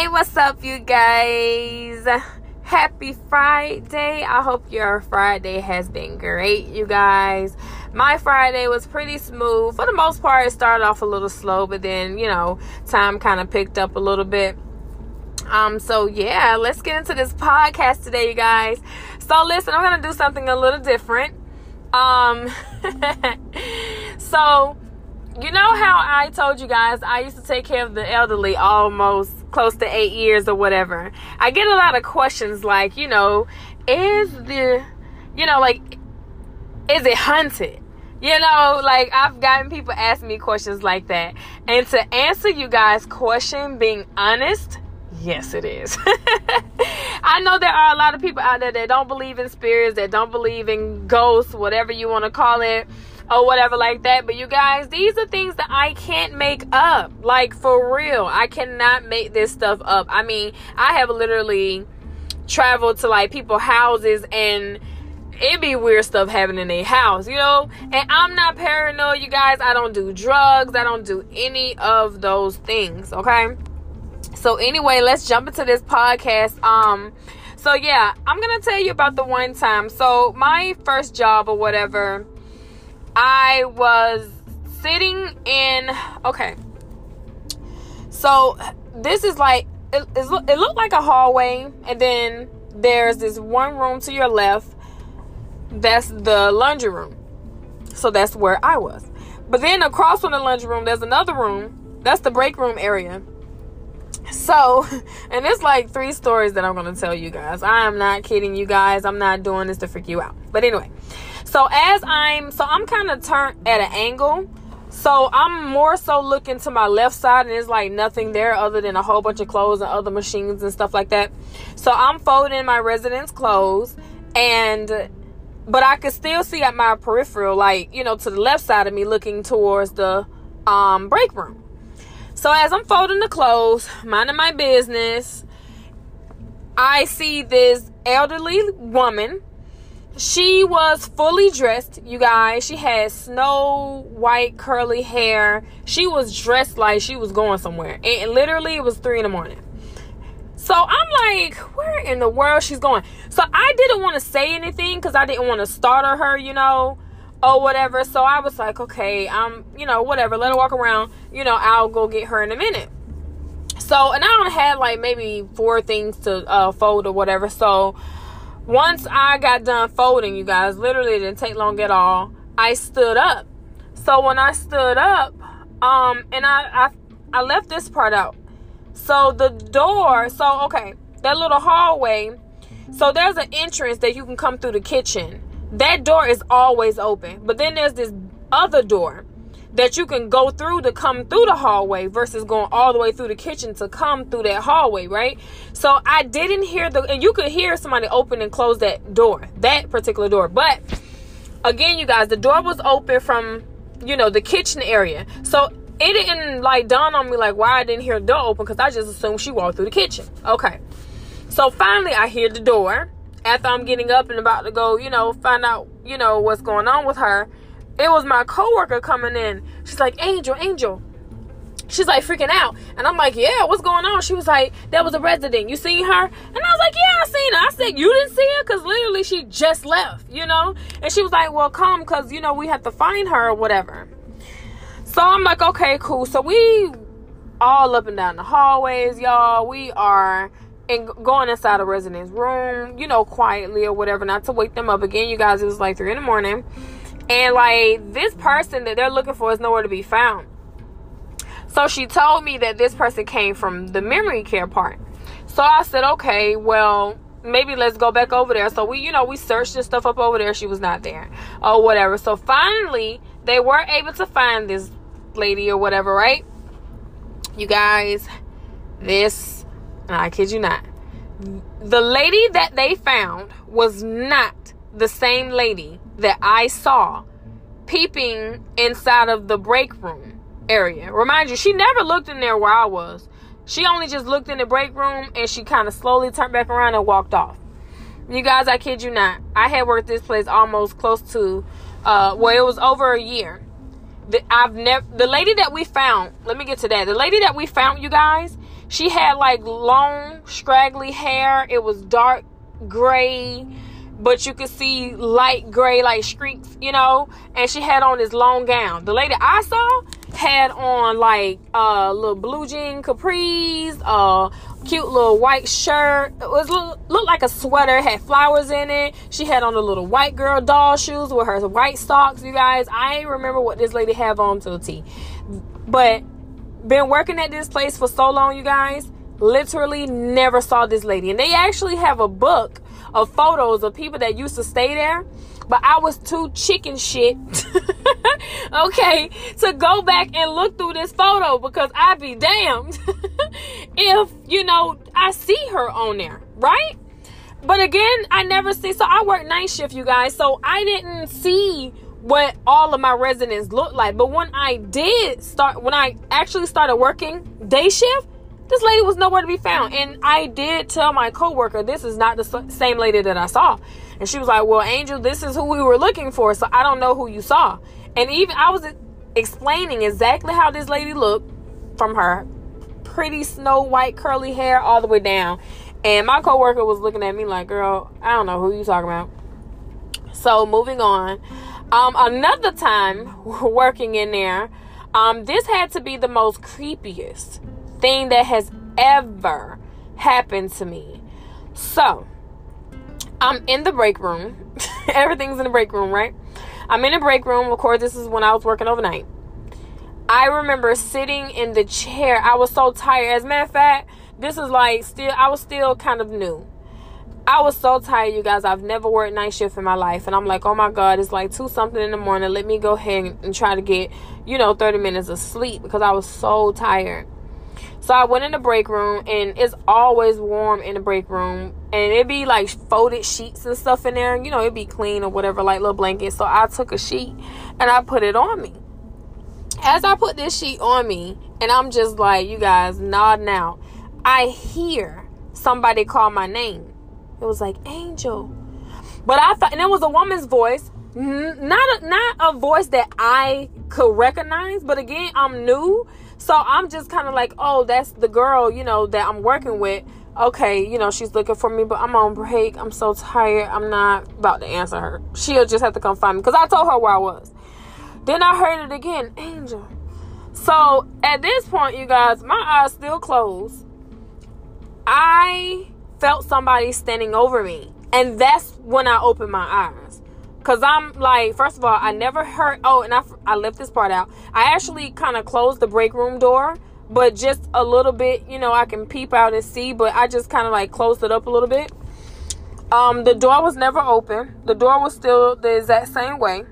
Hey, what's up, you guys? Happy Friday. I hope your Friday has been great, you guys. My Friday was pretty smooth. For the most part, it started off a little slow, but then, you know, time kind of picked up a little bit. Um, so yeah, let's get into this podcast today, you guys. So listen, I'm gonna do something a little different. Um, so you know how I told you guys I used to take care of the elderly almost close to eight years or whatever. I get a lot of questions like, you know, is the, you know, like, is it hunted? You know, like I've gotten people ask me questions like that. And to answer you guys' question, being honest, yes, it is. I know there are a lot of people out there that don't believe in spirits, that don't believe in ghosts, whatever you want to call it or whatever like that. But you guys, these are things that I can't make up. Like for real. I cannot make this stuff up. I mean, I have literally traveled to like people houses and it be weird stuff happening in their house, you know? And I'm not paranoid, you guys. I don't do drugs. I don't do any of those things, okay? So anyway, let's jump into this podcast. Um so yeah, I'm going to tell you about the one time. So my first job or whatever, I was sitting in okay. So this is like it, it looked like a hallway, and then there's this one room to your left. That's the laundry room. So that's where I was. But then across from the laundry room, there's another room. That's the break room area. So, and it's like three stories that I'm going to tell you guys. I am not kidding you guys. I'm not doing this to freak you out. But anyway, so as I'm, so I'm kind of turned at an angle. So I'm more so looking to my left side, and there's like nothing there other than a whole bunch of clothes and other machines and stuff like that. So I'm folding my residents clothes, and but I could still see at my peripheral, like you know, to the left side of me, looking towards the um, break room. So as I'm folding the clothes, minding my business, I see this elderly woman she was fully dressed, you guys. She had snow white curly hair. She was dressed like she was going somewhere. And literally, it was three in the morning. So I'm like, where in the world she's going? So I didn't want to say anything because I didn't want to startle her, you know, or whatever. So I was like, okay, I'm, you know, whatever. Let her walk around. You know, I'll go get her in a minute. So, and I don't have like maybe four things to uh, fold or whatever. So once I got done folding, you guys, literally didn't take long at all. I stood up. So when I stood up, um, and I, I I left this part out. So the door, so okay, that little hallway. So there's an entrance that you can come through the kitchen. That door is always open. But then there's this other door that you can go through to come through the hallway versus going all the way through the kitchen to come through that hallway, right? So I didn't hear the, and you could hear somebody open and close that door, that particular door. But again, you guys, the door was open from, you know, the kitchen area. So it didn't like dawn on me like why I didn't hear the door open because I just assumed she walked through the kitchen. Okay. So finally I hear the door after I'm getting up and about to go, you know, find out, you know, what's going on with her it was my coworker coming in. She's like, Angel, Angel. She's like freaking out. And I'm like, yeah, what's going on? She was like, that was a resident. You seen her? And I was like, yeah, I seen her. I said, you didn't see her? Because literally she just left, you know? And she was like, well, come because, you know, we have to find her or whatever. So I'm like, okay, cool. So we all up and down the hallways, y'all. We are and going inside a resident's room, you know, quietly or whatever, not to wake them up again. You guys, it was like three in the morning. And like this person that they're looking for is nowhere to be found. So she told me that this person came from the memory care part. So I said, okay, well, maybe let's go back over there. So we, you know, we searched this stuff up over there. She was not there or whatever. So finally, they were able to find this lady or whatever, right? You guys, this, I kid you not, the lady that they found was not the same lady that I saw peeping inside of the break room area. Remind you, she never looked in there where I was. She only just looked in the break room and she kind of slowly turned back around and walked off. You guys, I kid you not. I had worked this place almost close to, uh, well, it was over a year. The, I've never, the lady that we found, let me get to that. The lady that we found, you guys, She had like long, scraggly hair. It was dark gray, but you could see light gray, like streaks, you know. And she had on this long gown. The lady I saw had on like uh little blue jean capris, uh cute little white shirt. It was looked like a sweater, had flowers in it. She had on a little white girl doll shoes with her white socks. You guys, I remember what this lady have on to the T. But been working at this place for so long, you guys. Literally never saw this lady. And they actually have a book of photos of people that used to stay there. But I was too chicken shit, okay, to go back and look through this photo because I'd be damned if, you know, I see her on there, right? But again, I never see. So I work night shift, you guys. So I didn't see what all of my residents looked like. But when I did start, when I actually started working day shift, this lady was nowhere to be found. And I did tell my coworker, this is not the same lady that I saw. And she was like, well, Angel, this is who we were looking for. So I don't know who you saw. And even I was explaining exactly how this lady looked from her pretty snow white curly hair all the way down. And my coworker was looking at me like, girl, I don't know who you talking about. So moving on. Um, another time working in there, um, this had to be the most creepiest thing that has ever happened to me. So, I'm in the break room. Everything's in the break room, right? I'm in the break room. Of course, this is when I was working overnight. I remember sitting in the chair. I was so tired. As a matter of fact, this is like still, I was still kind of new. I was so tired, you guys. I've never worked night shift in my life. And I'm like, oh my God, it's like 2 something in the morning. Let me go ahead and try to get, you know, 30 minutes of sleep because I was so tired. So I went in the break room, and it's always warm in the break room, and it'd be like folded sheets and stuff in there. You know, it'd be clean or whatever, like little blankets. So I took a sheet and I put it on me. As I put this sheet on me, and I'm just like, you guys nodding out, I hear somebody call my name. It was like Angel, but I thought, and it was a woman's voice, not a, not a voice that I could recognize. But again, I'm new, so I'm just kind of like, oh, that's the girl, you know, that I'm working mm-hmm. with. Okay, you know, she's looking for me, but I'm on break. I'm so tired. I'm not about to answer her. She'll just have to come find me because I told her where I was. Then I heard it again, Angel. So at this point, you guys, my eyes still closed. I felt somebody standing over me. And that's when I opened my eyes. Cause I'm like, first of all, I never heard. Oh, and I I left this part out. I actually kind of closed the break room door, but just a little bit. You know, I can peep out and see, but I just kind of like closed it up a little bit. Um, the door was never open. The door was still the exact same way.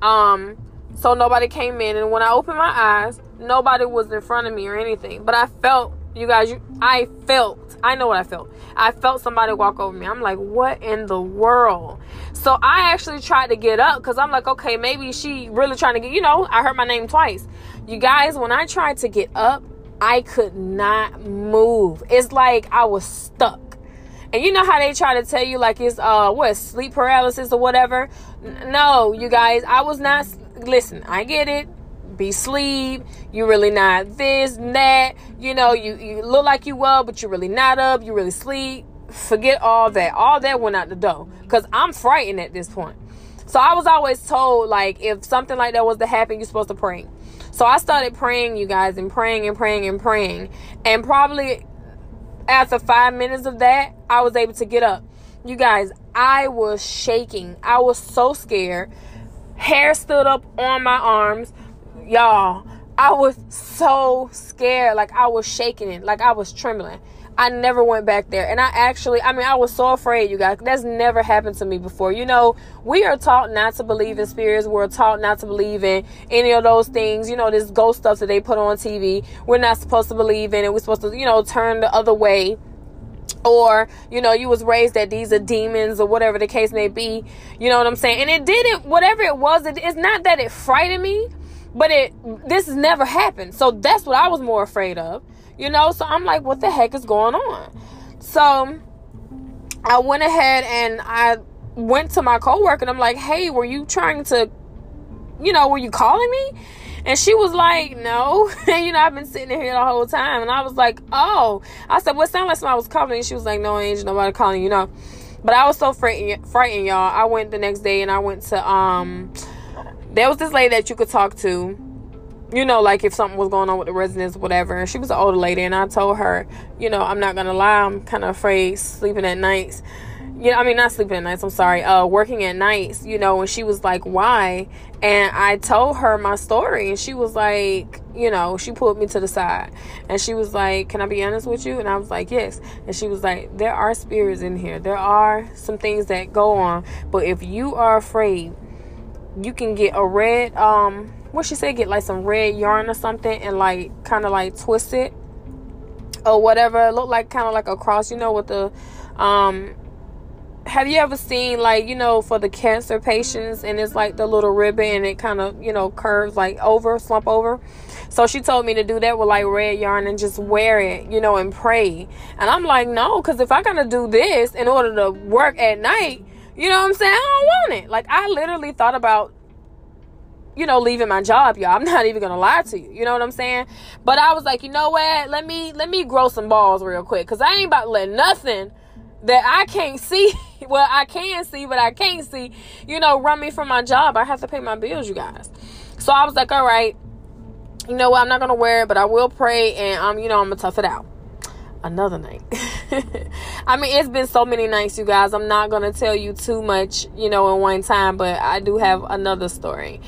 Um, so nobody came in, and when I opened my eyes, nobody was in front of me or anything. But I felt, you guys, you, I felt. I know what I felt. I felt somebody walk over me. I'm like, what in the world? So I actually tried to get up because I'm like, okay, maybe she really trying to get, you know, I heard my name twice. You guys, when I tried to get up, I could not move. It's like I was stuck. And you know how they try to tell you like it's uh what sleep paralysis or whatever? No, you guys, I was not listen, I get it. Be sleep, you really not this that. You know, you, you look like you up, but you're really not up, you really sleep forget all that. All that went out the door because I'm frightened at this point. So I was always told like if something like that was to happen, you're supposed to pray. So I started praying, you guys, and praying and praying and praying. And probably after five minutes of that, I was able to get up. You guys, I was shaking. I was so scared. Hair stood up on my arms. Y'all, I was so scared. Like I was shaking it. Like I was trembling. I never went back there. And I actually, I mean, I was so afraid, you guys. That's never happened to me before. You know, we are taught not to believe in spirits. We're taught not to believe in any of those things. You know, this ghost stuff that they put on TV. We're not supposed to believe in it. We're supposed to, you know, turn the other way or you know you was raised that these are demons or whatever the case may be you know what i'm saying and it didn't whatever it was it, it's not that it frightened me but it this has never happened so that's what i was more afraid of you know, so I'm like, what the heck is going on? So I went ahead and I went to my coworker and I'm like, hey, were you trying to, you know, were you calling me? And she was like, no. And, you know, I've been sitting here the whole time. And I was like, oh. I said, what sound like somebody was calling me? She was like, no, Angel, nobody calling you, know. But I was so frightened, frightened, y'all. I went the next day and I went to, um, there was this lady that you could talk to you know, like if something was going on with the residents, whatever. And she was an older lady, and I told her, you know, I'm not gonna lie, I'm kind of afraid sleeping at nights. Yeah, I mean, not sleeping at nights. I'm sorry. Uh, working at nights. You know, and she was like, "Why?" And I told her my story, and she was like, you know, she pulled me to the side, and she was like, "Can I be honest with you?" And I was like, "Yes." And she was like, "There are spirits in here. There are some things that go on, but if you are afraid, you can get a red um." what she said, get like some red yarn or something and like kind of like twist it or whatever. It like kind of like a cross, you know, with the um have you ever seen like you know for the cancer patients and it's like the little ribbon and it kind of you know curves like over slump over so she told me to do that with like red yarn and just wear it you know and pray and i'm like no because if i gotta do this in order to work at night you know what i'm saying i don't want it like i literally thought about you know, leaving my job, y'all. I'm not even gonna lie to you. You know what I'm saying? But I was like, you know what? Let me let me grow some balls real quick. Cause I ain't about to let nothing that I can't see. well, I can see, but I can't see, you know, run me from my job. I have to pay my bills, you guys. So I was like, all right, you know what, I'm not gonna wear it, but I will pray and um, you know, I'm gonna tough it out. Another night. I mean, it's been so many nights, you guys. I'm not gonna tell you too much, you know, in one time, but I do have another story.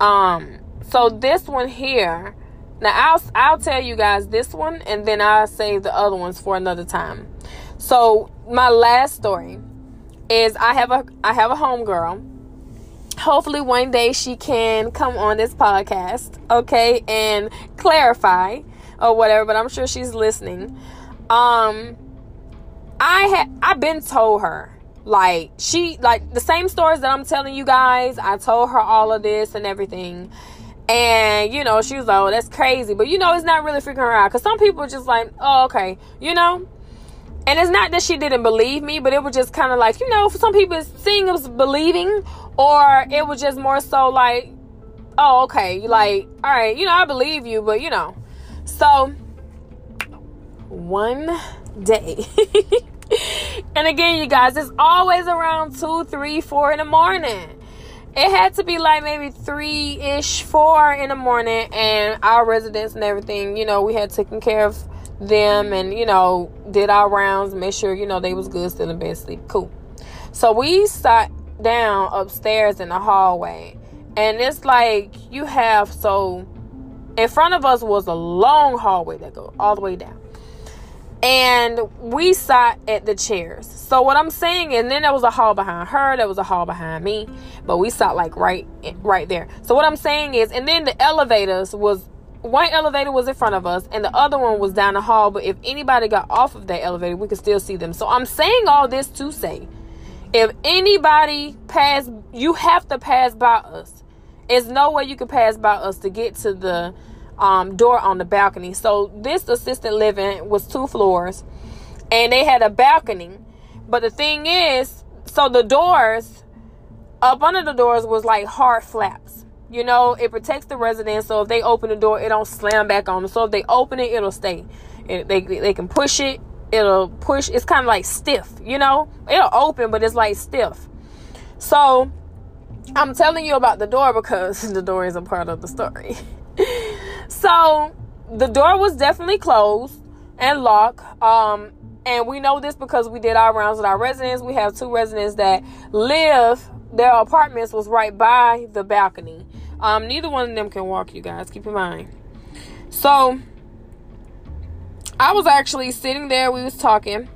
Um, so this one here, now I'll I'll tell you guys this one, and then I'll save the other ones for another time. So my last story is I have a I have a home girl. Hopefully one day she can come on this podcast, okay, and clarify or whatever. But I'm sure she's listening. Um, I had I've been told her like she like the same stories that I'm telling you guys. I told her all of this and everything. And you know, she was like, "Oh, that's crazy," but you know, it's not really freaking her out because some people are just like, "Oh, okay," you know. And it's not that she didn't believe me, but it was just kind of like, you know, for some people, seeing was believing, or it was just more so like, "Oh, okay," like, all right, you know, I believe you, but you know. So one day. and again, you guys, it's always around two, three, four in the morning. It had to be like maybe three ish, four in the morning, and our residents and everything, you know, we had taken care of them and, you know, did our rounds, made sure, you know, they was good, still in bed, sleep. Cool. So we sat down upstairs in the hallway, and it's like you have so in front of us was a long hallway that go all the way down and we sat at the chairs. So what I'm saying, and then there was a hall behind her, there was a hall behind me, but we sat like right, right there. So what I'm saying is, and then the elevators was one elevator was in front of us, and the other one was down the hall. But if anybody got off of that elevator, we could still see them. So I'm saying all this to say, if anybody pass, you have to pass by us. There's no way you can pass by us to get to the um, door on the balcony. So this assisted living was two floors, and they had a balcony. But the thing is, so the doors up under the doors was like hard flaps. You know, it protects the residents. So if they open the door, it don't slam back on them. So if they open it, it'll stay. It, they they can push it. It'll push. It's kind of like stiff. You know, it'll open, but it's like stiff. So I'm telling you about the door because the door is a part of the story. So the door was definitely closed and locked. Um, and we know this because we did our rounds with our residents. We have two residents that live, their apartments was right by the balcony. Um, neither one of them can walk, you guys. Keep in mind. So I was actually sitting there, we was talking.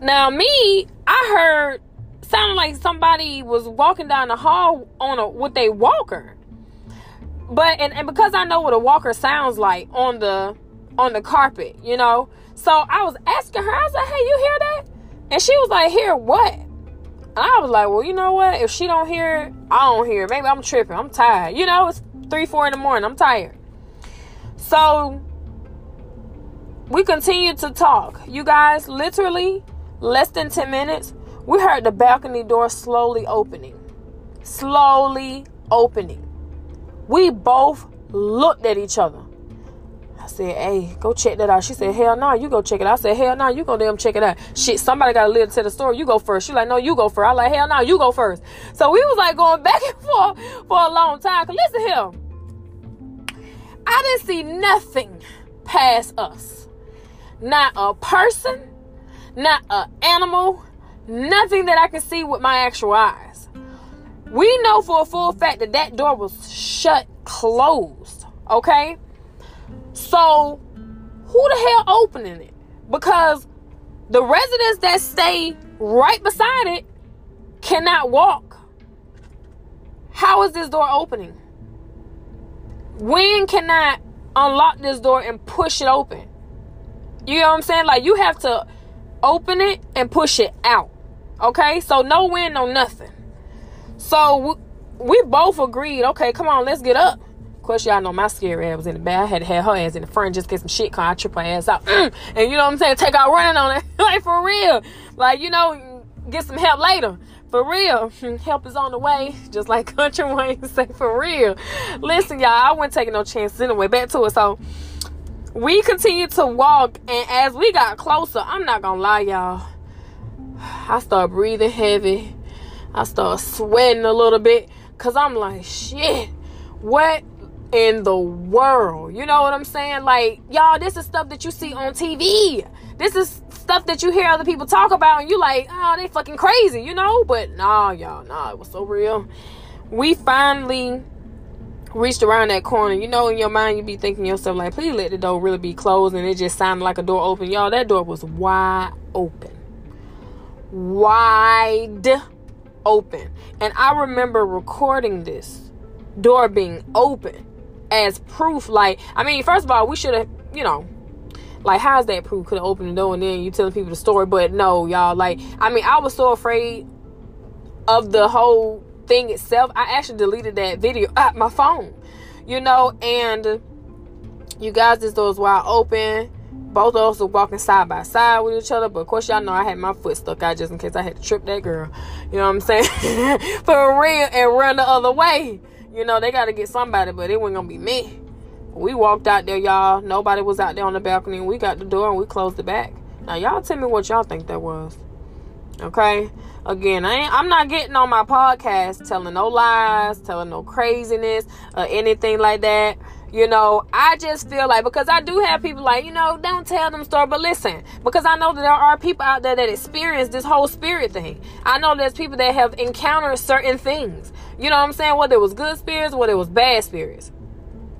Now, me, I heard sounded like somebody was walking down the hall on a with a walker but and, and because I know what a walker sounds like on the on the carpet, you know. So I was asking her, I was like, hey, you hear that? And she was like, hear what? And I was like, well, you know what? If she don't hear it, I don't hear it. Maybe I'm tripping. I'm tired. You know, it's three, four in the morning. I'm tired. So we continued to talk. You guys, literally less than 10 minutes, we heard the balcony door slowly opening. Slowly opening We both looked at each other. I said, hey, go check that out. She said, hell no, nah, you go check it out. I said, hell no, nah, you go damn check it out. Shit, somebody got to live to the story. You go first. She like, no, you go first. I like, hell no, nah, you go first. So we was like going back and forth for a long time. Cause listen here, I didn't see nothing past us. Not a person, not an animal, nothing that I can see with my actual eyes. We know for a full fact that that door was shut, closed. Okay? So, who the hell opening it? Because the residents that stay right beside it cannot walk. How is this door opening? When can I unlock this door and push it open? You know what I'm saying? Like you have to open it and push it out. Okay? So no wind, no nothing. So we, both agreed, okay, come on, let's get up. Of course, y'all know my scary ass was in the back. I had to have her ass in the front just get some shit cause I trip her ass out. Mm. And you know what I'm saying? Take out running on it. like for real. Like, you know, get some help later. For real. Help is on the way. Just like Country Wayne say, for real. Listen, y'all, I wasn't taking no chances anyway. Back to it. So we continued to walk, and as we got closer, I'm not gonna lie, y'all. I start breathing heavy. I start sweating a little bit because I'm like, shit, what in the world? You know what I'm saying? Like, y'all, this is stuff that you see on TV. This is stuff that you hear other people talk about, and you like, oh, they fucking crazy, you know? But nah, y'all, nah, it was so real. We finally reached around that corner. You know, in your mind, you be thinking yourself, like, please let the door really be closed, and it just sounded like a door open. Y'all, that door was wide open. Wide open. And I remember recording this door being open as proof. Like, I mean, first of all, we should have, you know, like, how's that proof? Could have opened the door and then you telling people the story. But no, y'all, like, I mean, I was so afraid of the whole thing itself. I actually deleted that video at my phone, you know, and you guys, this door is wide open both of us were walking side by side with each other. But of course, y'all know I had my foot stuck out just in case I had to trip that girl. You know what I'm saying? For real, and run the other way. You know, they got to get somebody, but it wasn't to be me. We walked out there, y'all. Nobody was out there on the balcony. We got the door and we closed the back. Now, y'all tell me what y'all think that was. Okay? Again, I ain't, I'm not getting on my podcast telling no lies, telling no craziness, or anything like that. You know, I just feel like because I do have people like, you know, don't tell them story, but listen, because I know that there are people out there that experience this whole spirit thing. I know there's people that have encountered certain things. You know what I'm saying? Whether it was good spirits, whether it was bad spirits.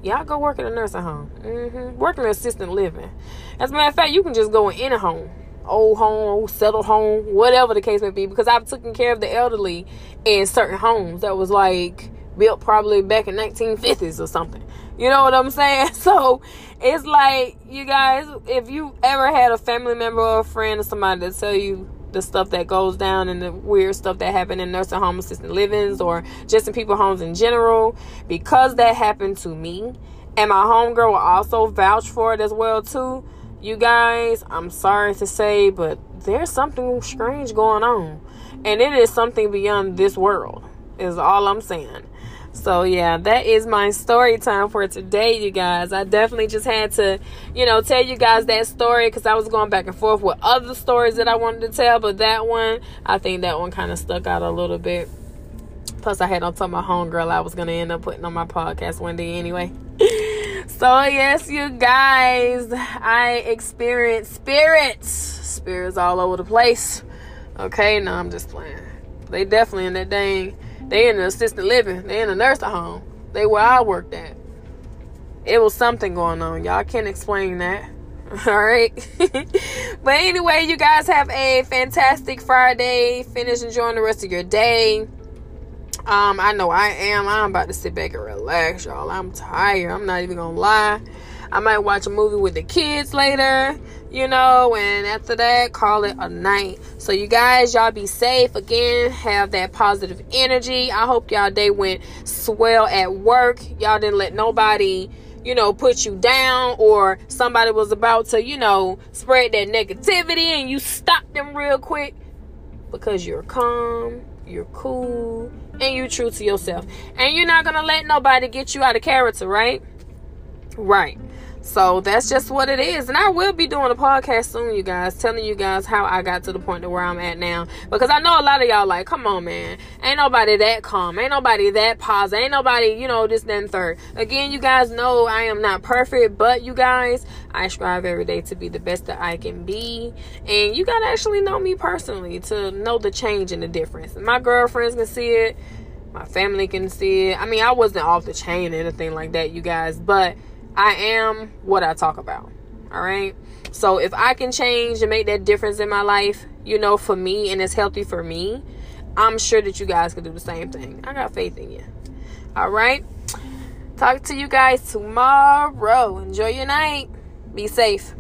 Y'all go work in a nursing home. Mm-hmm. In assisted living. As a matter of fact, you can just go in any home. Old home, old settled home, whatever the case may be. Because I've taken care of the elderly in certain homes that was like built probably back in 1950s or something. You know what I'm saying? So it's like you guys, if you ever had a family member or a friend or somebody to tell you the stuff that goes down and the weird stuff that happened in nursing home assisted livings or just in people homes in general, because that happened to me, and my homegirl will also vouch for it as well too. You guys, I'm sorry to say, but there's something strange going on, and it is something beyond this world. Is all I'm saying. So yeah, that is my story time for today, you guys. I definitely just had to, you know, tell you guys that story because I was going back and forth with other stories that I wanted to tell, but that one, I think that one kind of stuck out a little bit. Plus, I had on top my homegirl I was gonna end up putting on my podcast one day anyway. so yes, you guys, I experienced spirits, spirits all over the place. Okay, no, I'm just playing. They definitely in that dang they in the assisted living. They in a nursing home. They where I worked at. It was something going on. Y'all can't explain that. All right. but anyway, you guys have a fantastic Friday. Finish enjoying the rest of your day. Um, I know I am. I'm about to sit back and relax, y'all. I'm tired. I'm not even gonna lie. I might watch a movie with the kids later you know, and after that, call it a night. So, you guys, y'all be safe again, have that positive energy. I hope y'all day went swell at work. Y'all didn't let nobody, you know, put you down, or somebody was about to, you know, spread that negativity and you stopped them real quick because you're calm, you're cool, and you're true to yourself. And you're not gonna let nobody get you out of character, right? Right. So that's just what it is. And I will be doing a podcast soon, you guys, telling you guys how I got to the point to where I'm at now. Because I know a lot of y'all like, come on, man. Ain't nobody that calm. Ain't nobody that positive. Ain't nobody, you know, this, then third. Again, you guys know I am not perfect, but you guys, I strive every day to be the best that I can be. And you gotta actually know me personally to know the change and the difference. My girlfriends can see it. My family can see it. I mean, I wasn't off the chain or anything like that, you guys, but I am what I talk about. All right. So if I can change and make that difference in my life, you know, for me and it's healthy for me, I'm sure that you guys can do the same thing. I got faith in you. All right. Talk to you guys tomorrow. Enjoy your night. Be safe.